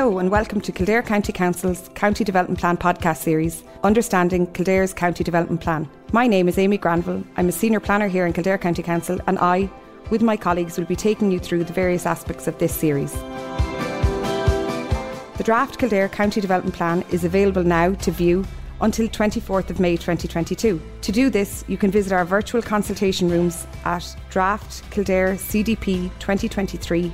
Hello, and welcome to Kildare County Council's County Development Plan podcast series, Understanding Kildare's County Development Plan. My name is Amy Granville. I'm a senior planner here in Kildare County Council, and I, with my colleagues, will be taking you through the various aspects of this series. The draft Kildare County Development Plan is available now to view until 24th of May 2022. To do this, you can visit our virtual consultation rooms at draft Kildare CDP 2023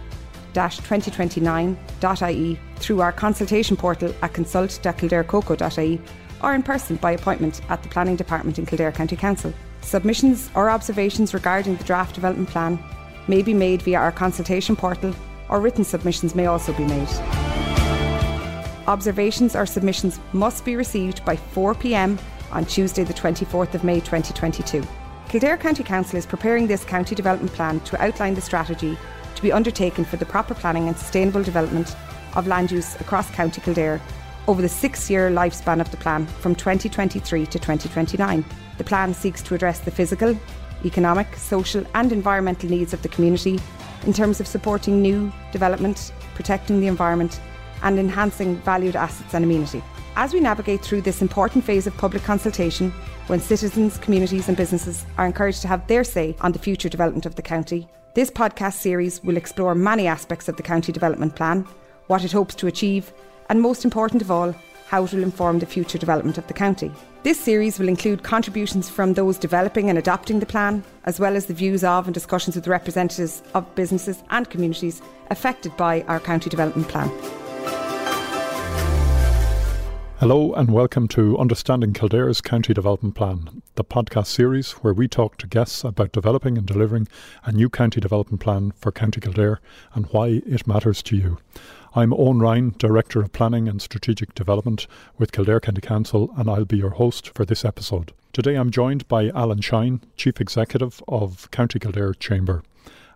2029.ie through our consultation portal at consult.kildarecoco.ie or in person by appointment at the Planning Department in Kildare County Council. Submissions or observations regarding the draft development plan may be made via our consultation portal or written submissions may also be made. Observations or submissions must be received by 4 pm on Tuesday, the 24th of May 2022. Kildare County Council is preparing this county development plan to outline the strategy to be undertaken for the proper planning and sustainable development of land use across County Kildare over the six year lifespan of the plan from 2023 to 2029. The plan seeks to address the physical, economic, social, and environmental needs of the community in terms of supporting new development, protecting the environment, and enhancing valued assets and amenity. As we navigate through this important phase of public consultation, when citizens, communities, and businesses are encouraged to have their say on the future development of the county, this podcast series will explore many aspects of the County Development Plan, what it hopes to achieve, and most important of all, how it will inform the future development of the county. This series will include contributions from those developing and adopting the plan, as well as the views of and discussions with representatives of businesses and communities affected by our county development plan. Hello and welcome to Understanding Kildare's County Development Plan, the podcast series where we talk to guests about developing and delivering a new county development plan for County Kildare and why it matters to you. I'm Eoghan Ryan, Director of Planning and Strategic Development with Kildare County Council, and I'll be your host for this episode. Today I'm joined by Allan Shine, Chief Executive of County Kildare Chamber.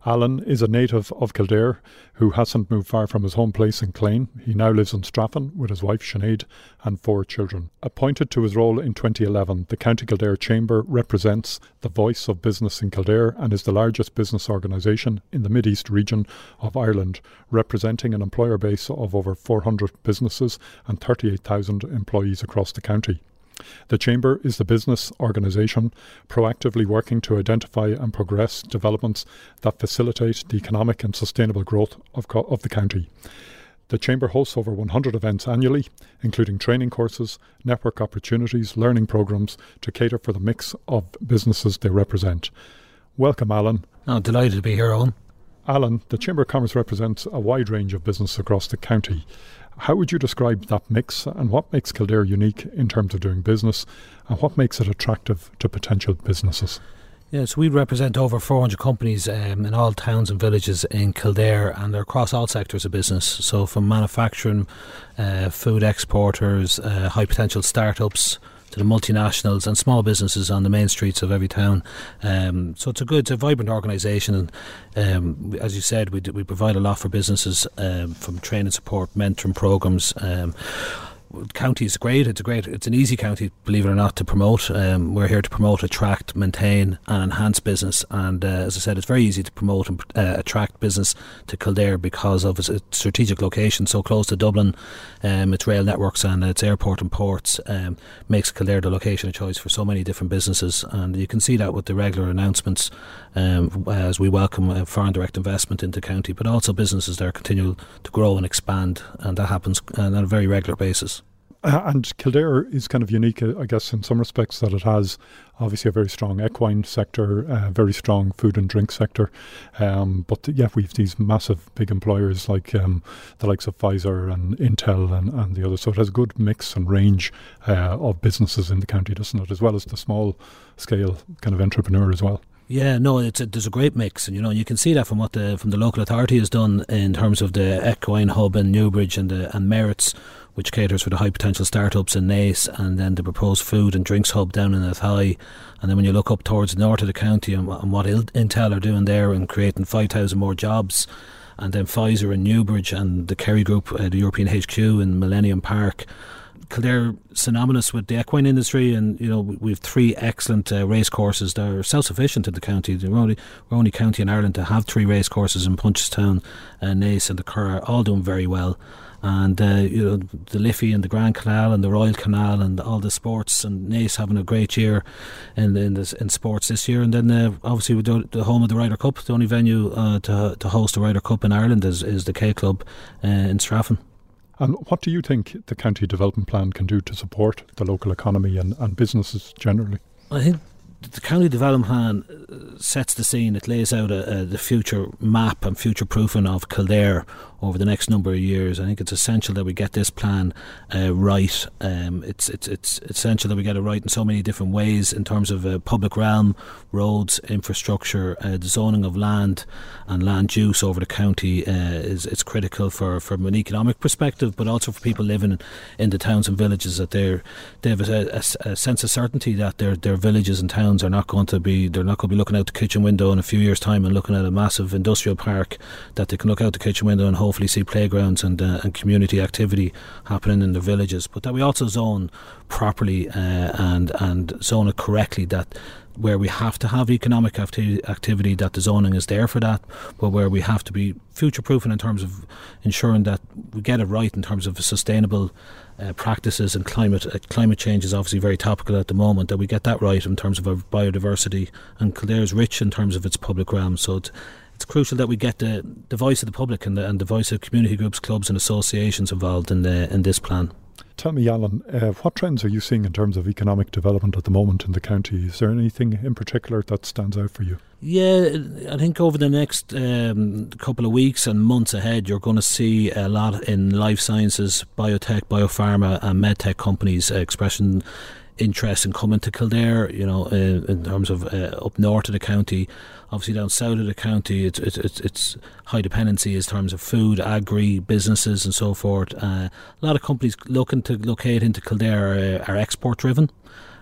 Allan is a native of Kildare who hasn't moved far from his home place in Clane. He now lives in Straffan with his wife Sinead and four children. Appointed to his role in 2011, the County Kildare Chamber represents the voice of business in Kildare and is the largest business organisation in the Mid East region of Ireland, representing an employer base of over 400 businesses and 38,000 employees across the county. The Chamber is the business organisation proactively working to identify and progress developments that facilitate the economic and sustainable growth of, co- of the county. The Chamber hosts over 100 events annually, including training courses, network opportunities, learning programmes to cater for the mix of businesses they represent. Welcome, Allan. Oh, delighted to be here, Eoghan. Allan, the Chamber of Commerce represents a wide range of business across the county. How would you describe that mix and what makes Kildare unique in terms of doing business and what makes it attractive to potential businesses? Yes, we represent over 400 companies um, in all towns and villages in Kildare, and they're across all sectors of business. So, from manufacturing, uh, food exporters, uh, high potential startups, to the multinationals and small businesses on the main streets of every town. Um, so it's a good, it's a vibrant organisation, and um, as you said, we we provide a lot for businesses um, from training support, mentoring programs. County is great. It's a great. It's an easy county, believe it or not, to promote. Um, we're here to promote, attract, maintain, and enhance business. And uh, as I said, it's very easy to promote and uh, attract business to Kildare because of its strategic location, so close to Dublin. Um, its rail networks and its airport and ports um, makes Kildare the location of choice for so many different businesses. And you can see that with the regular announcements um, as we welcome uh, foreign direct investment into county, but also businesses there continue to grow and expand, and that happens on a very regular basis. And Kildare is kind of unique, I guess, in some respects that it has obviously a very strong equine sector, a uh, very strong food and drink sector. Um, but yeah, we've these massive big employers like um, the likes of Pfizer and Intel and, and the others. So it has a good mix and range uh, of businesses in the county, doesn't it? As well as the small scale kind of entrepreneur as well. Yeah, no, it's a, there's a great mix, and you know you can see that from what the from the local authority has done in terms of the equine hub in Newbridge and the and Merits which caters for the high potential startups in Naas, and then the proposed food and drinks hub down in Athy. And then when you look up towards the north of the county and, and what Intel are doing there and creating 5,000 more jobs, and then Pfizer in Newbridge and the Kerry Group, uh, the European HQ in Millennium Park. Kildare synonymous with the equine industry, and you know we have three excellent uh, race courses that are self-sufficient in the county. We're only, we're only county in Ireland to have three race courses in Punchestown, uh, Naas, and the Curragh, all doing very well and uh, you know the Liffey and the Grand Canal and the Royal Canal and all the sports and Naas having a great year in in, this, in sports this year and then uh, obviously we do the home of the Ryder Cup the only venue uh, to to host the Ryder Cup in Ireland is, is the K Club uh, in Straffan. And what do you think the county development plan can do to support the local economy and, and businesses generally? I think the county development plan uh, sets the scene. It lays out a, a, the future map and future proofing of Kildare over the next number of years. I think it's essential that we get this plan uh, right. Um, it's, it's it's essential that we get it right in so many different ways in terms of uh, public realm, roads, infrastructure, uh, the zoning of land and land use over the county uh, is it's critical for from an economic perspective, but also for people living in the towns and villages that they're they have a, a, a sense of certainty that their their villages and towns are not going to be they're not going to be looking out the kitchen window in a few years' time and looking at a massive industrial park that they can look out the kitchen window and hopefully see playgrounds and, uh, and community activity happening in the villages, but that we also zone properly uh, and and zone it correctly. That where we have to have economic acti- activity, that the zoning is there for that, but where we have to be future proofing in terms of ensuring that we get it right in terms of sustainable uh, practices and climate uh, climate change is obviously very topical at the moment. That we get that right in terms of our biodiversity, and Kildare is rich in terms of its public realm. So it's, crucial that we get the, the voice of the public and the, and the voice of community groups, clubs, and associations involved in the in this plan. Tell me, Allan, uh, what trends are you seeing in terms of economic development at the moment in the county? Is there anything in particular that stands out for you? Yeah, I think over the next um, couple of weeks and months ahead, you're going to see a lot in life sciences, biotech, biopharma, and medtech companies uh, expressing interest in coming to Kildare, you know, uh, in terms of uh, up north of the county. Obviously, down south of the county, it's, it's, it's high dependency in terms of food, agri, businesses, and so forth. Uh, a lot of companies looking to locate into Kildare are, are export driven.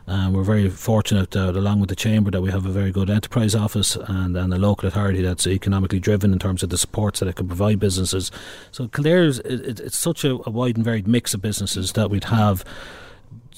Um, we're very fortunate that, along with the Chamber, that we have a very good enterprise office and, and a local authority that's economically driven in terms of the supports that it can provide businesses. So Kildare is it, it's such a, a wide and varied mix of businesses that we'd have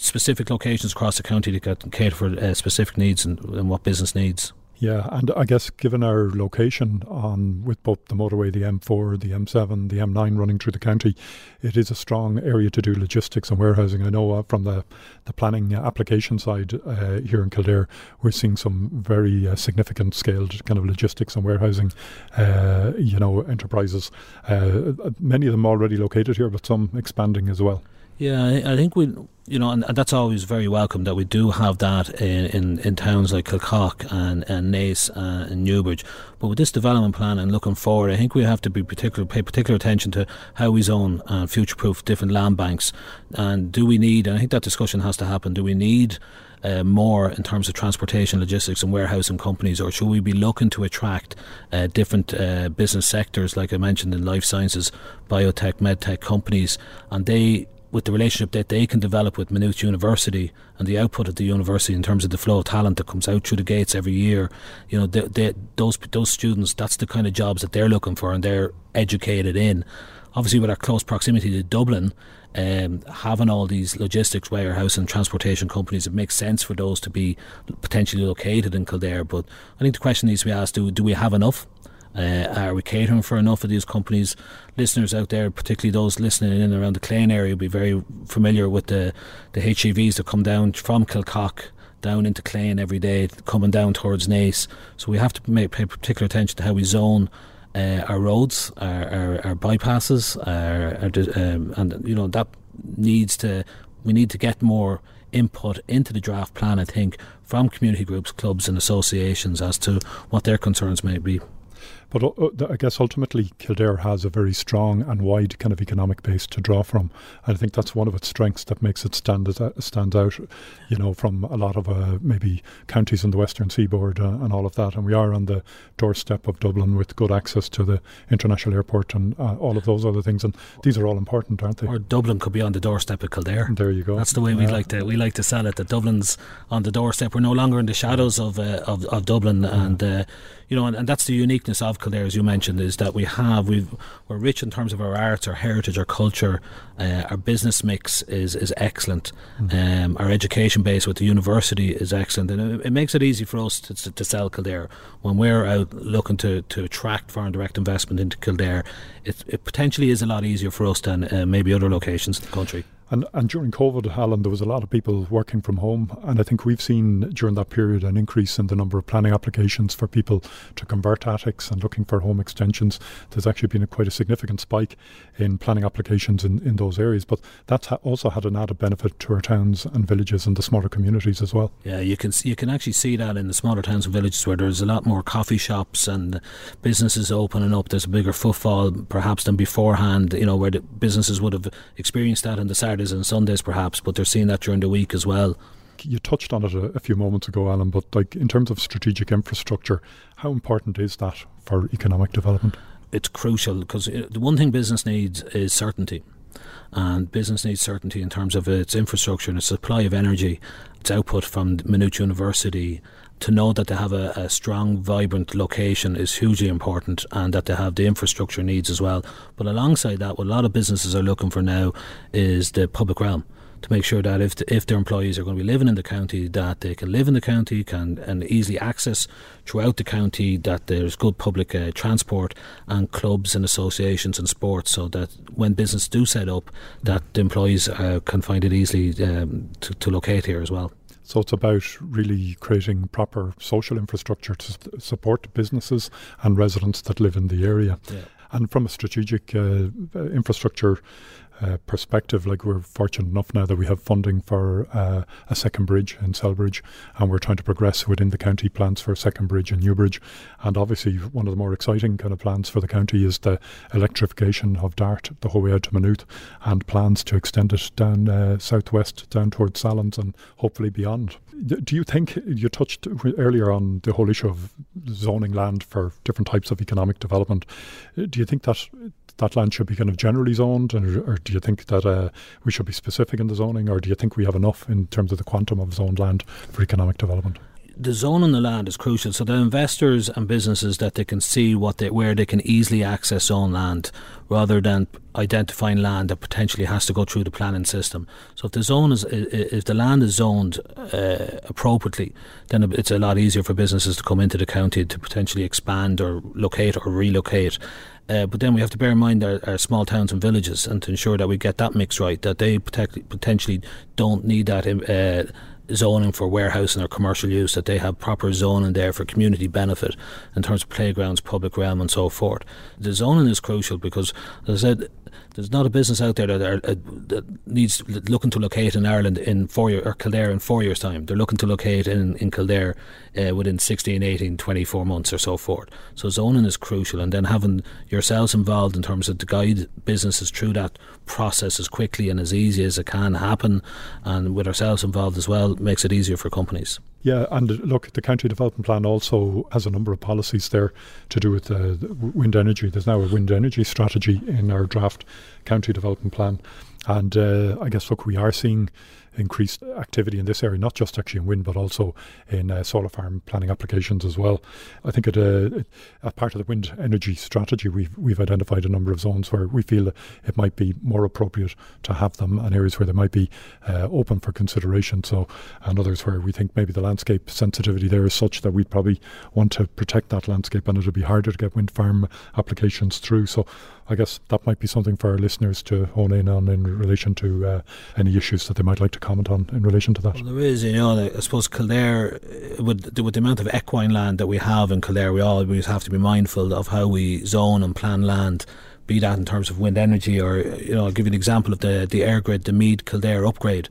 specific locations across the county that cater for uh, specific needs and, and what business needs. Yeah, and I guess given our location on with both the motorway, the M4, the M7, the M9 running through the county, it is a strong area to do logistics and warehousing. I know uh, from the the planning application side uh, here in Kildare, we're seeing some very uh, significant scaled kind of logistics and warehousing, uh, you know, enterprises. Uh, many of them already located here, but some expanding as well. Yeah, I, think we, you know, and, that's always very welcome that we do have that in, in, in towns like Kilcock and, and Naas uh, and Newbridge. But with this development plan and looking forward, I think we have to be particular, pay particular attention to how we zone and future proof different land banks. And do we need, and I think that discussion has to happen, do we need uh, more in terms of transportation, logistics, and warehousing companies, or should we be looking to attract uh, different uh, business sectors, like I mentioned in life sciences, biotech, medtech companies, and they with the relationship that they can develop with Maynooth University and the output of the university in terms of the flow of talent that comes out through the gates every year, you know, they, they, those those students, that's the kind of jobs that they're looking for and they're educated in. Obviously, with our close proximity to Dublin, um, having all these logistics, warehouse, and transportation companies, it makes sense for those to be potentially located in Kildare. But I think the question needs to be asked: Do do we have enough? Uh, are we catering for enough of these companies? Listeners out there, particularly those listening in around the Clane area, will be very familiar with the, the HGVs that come down from Kilcock down into Clane every day, coming down towards Naas. So we have to make, pay particular attention to how we zone uh, our roads, our, our, our bypasses, our, our um, and you know that needs to we need to get more input into the draft plan. I think from community groups, clubs, and associations as to what their concerns may be. But uh, I guess ultimately Kildare has a very strong and wide kind of economic base to draw from. And I think that's one of its strengths that makes it stand uh, stand out, you know, from a lot of uh, maybe counties in the western seaboard uh, and all of that. And we are on the doorstep of Dublin with good access to the international airport and uh, all of those other things. And these are all important, aren't they? Or Dublin could be on the doorstep of Kildare. There you go. That's the way we like to we like to sell it. That Dublin's on the doorstep. We're no longer in the shadows of uh, of, of Dublin, and you know, and, and that's the uniqueness of Kildare, as you mentioned, is that we have we are rich in terms of our arts, our heritage, our culture. Uh, our business mix is is excellent. Mm. Um, our education base with the university is excellent, and it, it makes it easy for us to, to, to, sell Kildare when we're out looking to, to attract foreign direct investment into Kildare. It, it potentially is a lot easier for us than uh, maybe other locations in the country. And, and during COVID, Allan, there was a lot of people working from home. And I think we've seen during that period an increase in the number of planning applications for people to convert attics and looking for home extensions. There's actually been a, quite a significant spike in planning applications in, in those areas. But that's ha- also had an added benefit to our towns and villages and the smaller communities as well. Yeah, you can, you can actually see that in the smaller towns and villages where there's a lot more coffee shops and businesses opening up. There's a bigger footfall perhaps than beforehand, you know, where the businesses would have experienced that in the Saturday Saturdays and Sundays perhaps, but they're seeing that during the week as well. You touched on it a, a few moments ago, Allan, but like in terms of strategic infrastructure, how important is that for economic development? It's crucial because uh, the one thing business needs is certainty and business needs certainty in terms of its infrastructure and its supply of energy, its output from Maynooth University. To know that they have a, a, strong, vibrant location is hugely important, and that they have the infrastructure needs as well. But alongside that, what a lot of businesses are looking for now is the public realm to make sure that if the, if their employees are going to be living in the county, that they can live in the county, can and easily access throughout the county, that there's good public uh, transport and clubs and associations and sports, so that when business do set up, that the employees uh, can find it easily um, to, to locate here as well. So it's about really creating proper social infrastructure to support businesses and residents that live in the area. Yeah. And from a strategic uh, infrastructure uh, perspective, like we're fortunate enough now that we have funding for uh, a second bridge in Celbridge, and we're trying to progress within the county plans for a second bridge in Newbridge. And obviously, one of the more exciting kind of plans for the county is the electrification of Dart the whole way out to Maynooth, and plans to extend it down uh, southwest, down towards Sallins, and hopefully beyond. Do you think you touched earlier on the whole issue of zoning land for different types of economic development? Do you think that that land should be kind of generally zoned, or, or do you think that uh, we should be specific in the zoning, or do you think we have enough in terms of the quantum of zoned land for economic development? the zone on the land is crucial. So the investors and businesses that they can see what they where they can easily access zone land, rather than identifying land that potentially has to go through the planning system. So if the zone is if the land is zoned uh, appropriately, then it's a lot easier for businesses to come into the county to potentially expand or locate or relocate. Uh, but then we have to bear in mind our, our, small towns and villages and to ensure that we get that mix right, that they potentially don't need that uh, zoning for warehousing or commercial use, that they have proper zoning there for community benefit in terms of playgrounds, public realm, and so forth. The zoning is crucial because, as I said, there's not a business out there that, are, uh, that needs looking to locate in Ireland in four year, or Kildare in four years' time. They're looking to locate in, in Kildare uh, within 16, 18, 24 months or so forth. So zoning is crucial, and then having yourselves involved in terms of to guide businesses through that process as quickly and as easy as it can happen, and with ourselves involved as well, makes it easier for companies. Yeah, and look, the county development plan also has a number of policies there to do with uh, wind energy. There's now a wind energy strategy in our draft county development plan, and uh, I guess look, we are seeing increased activity in this area, not just actually in wind, but also in uh, solar farm planning applications as well. I think at a, a, part of the wind energy strategy, we've we've identified a number of zones where we feel it might be more appropriate to have them, and areas where they might be uh, open for consideration. So, and others where we think maybe the landscape sensitivity there is such that we'd probably want to protect that landscape, and it'll be harder to get wind farm applications through. So, I guess that might be something for our listeners to hone in on in relation to uh, any issues that they might like to comment on in relation to that. Well, there is, you know, I suppose Kildare, uh, with, with the amount of equine land that we have in Kildare, we always have to be mindful of how we zone and plan land be that in terms of wind energy or you know I'll give you an example of the the EirGrid the Meath Kildare upgrade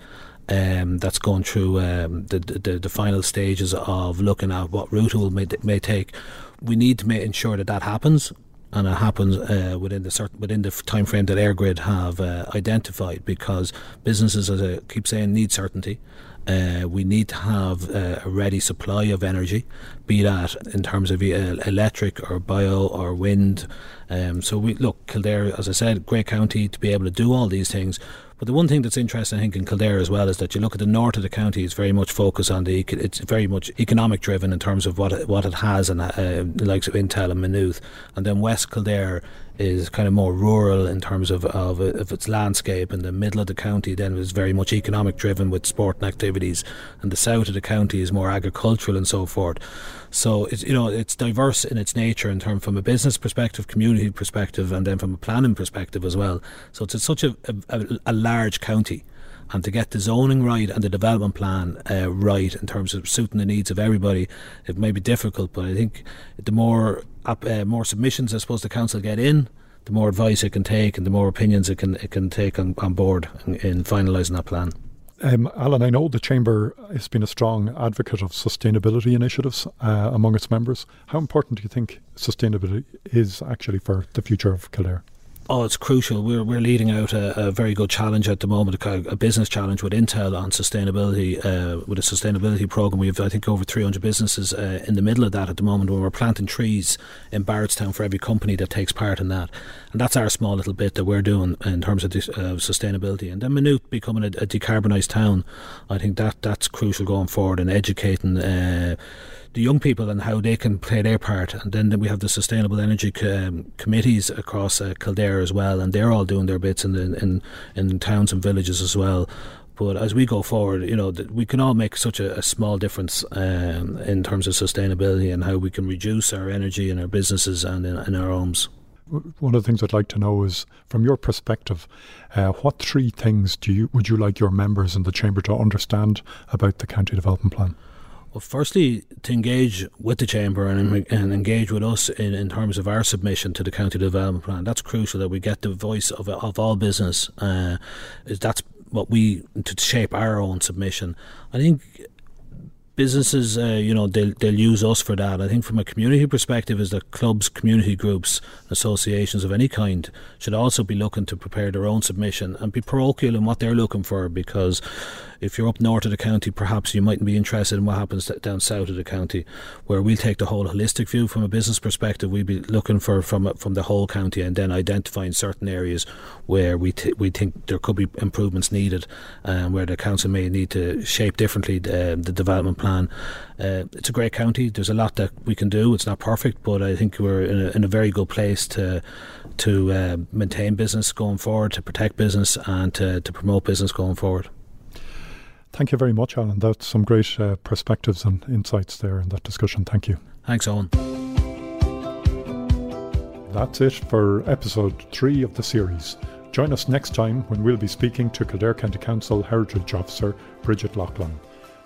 um, that's going through um, the, the, the final stages of looking at what route it will may, may take we need to make, ensure that that happens and it happens uh, within the certain within the time frame that EirGrid have uh, identified because businesses, as I keep saying, need certainty, Uh, we need to have uh, a ready supply of energy, be that in terms of uh, electric or bio or wind. Um, so we look Kildare, as I said, great county to be able to do all these things. But the one thing that's interesting, I think, in Kildare as well is that you look at the north of the county; it's very much focused on the. It's very much economic driven in terms of what it, what it has, and uh, the likes of Intel and Maynooth, and then West Kildare is kind of more rural in terms of, of, of its landscape and the middle of the county then is very much economic driven with sport and activities and the south of the county is more agricultural and so forth. So it's you know it's diverse in its nature in terms from a business perspective community perspective and then from a planning perspective as well. So it's such a, a, a large county and to get the zoning right and the development plan uh, right in terms of suiting the needs of everybody, it may be difficult. But I think the more uh, more submissions, I suppose, the council get in, the more advice it can take, and the more opinions it can it can take on, on board in, in finalising that plan. Um, Allan, I know the Chamber has been a strong advocate of sustainability initiatives uh, among its members. How important do you think sustainability is actually for the future of Kildare? Oh, it's crucial. We're, we're leading out a, a very good challenge at the moment, a, a business challenge with Intel on sustainability, uh, with a sustainability program. We have, I think, over 300 businesses uh, in the middle of that at the moment where we're planting trees in Barretstown for every company that takes part in that. And that's our small little bit that we're doing in terms of uh, sustainability. And then Maynooth becoming a, a decarbonised town, I think that that's crucial going forward and educating uh, the young people and how they can play their part. And then we have the sustainable energy committees across uh, Kildare as well, and they're all doing their bits in, the, in in towns and villages as well. But as we go forward, you know, we can all make such a, a small difference um, in terms of sustainability and how we can reduce our energy in our businesses and in, in our homes. One of the things I'd like to know is, from your perspective, uh, what three things do you would you like your members in the chamber to understand about the county development plan? Well, firstly, to engage with the Chamber and, and engage with us in, in terms of our submission to the County Development Plan. That's crucial that we get the voice of, of all business. Uh, that's what we, to shape our own submission. I think businesses, uh, you know, they'll, they'll use us for that. I think from a community perspective is that clubs, community groups, associations of any kind should also be looking to prepare their own submission and be parochial in what they're looking for because if you're up north of the county, perhaps you mightn't be interested in what happens down south of the county, where we'll take the whole holistic view from a business perspective. We'll be looking for from from the whole county and then identifying certain areas where we t- we think there could be improvements needed, and um, where the council may need to shape differently uh, the development plan. Uh, it's a great county. There's a lot that we can do. It's not perfect, but I think we're in a, in a very good place to to uh, maintain business going forward, to protect business, and to, to promote business going forward. Thank you very much, Allan. That's some great uh, perspectives and insights there in that discussion. Thank you. Thanks, Eoghan. That's it for episode three of the series. Join us next time when we'll be speaking to Kildare County Council Heritage Officer Bridget Loughlin.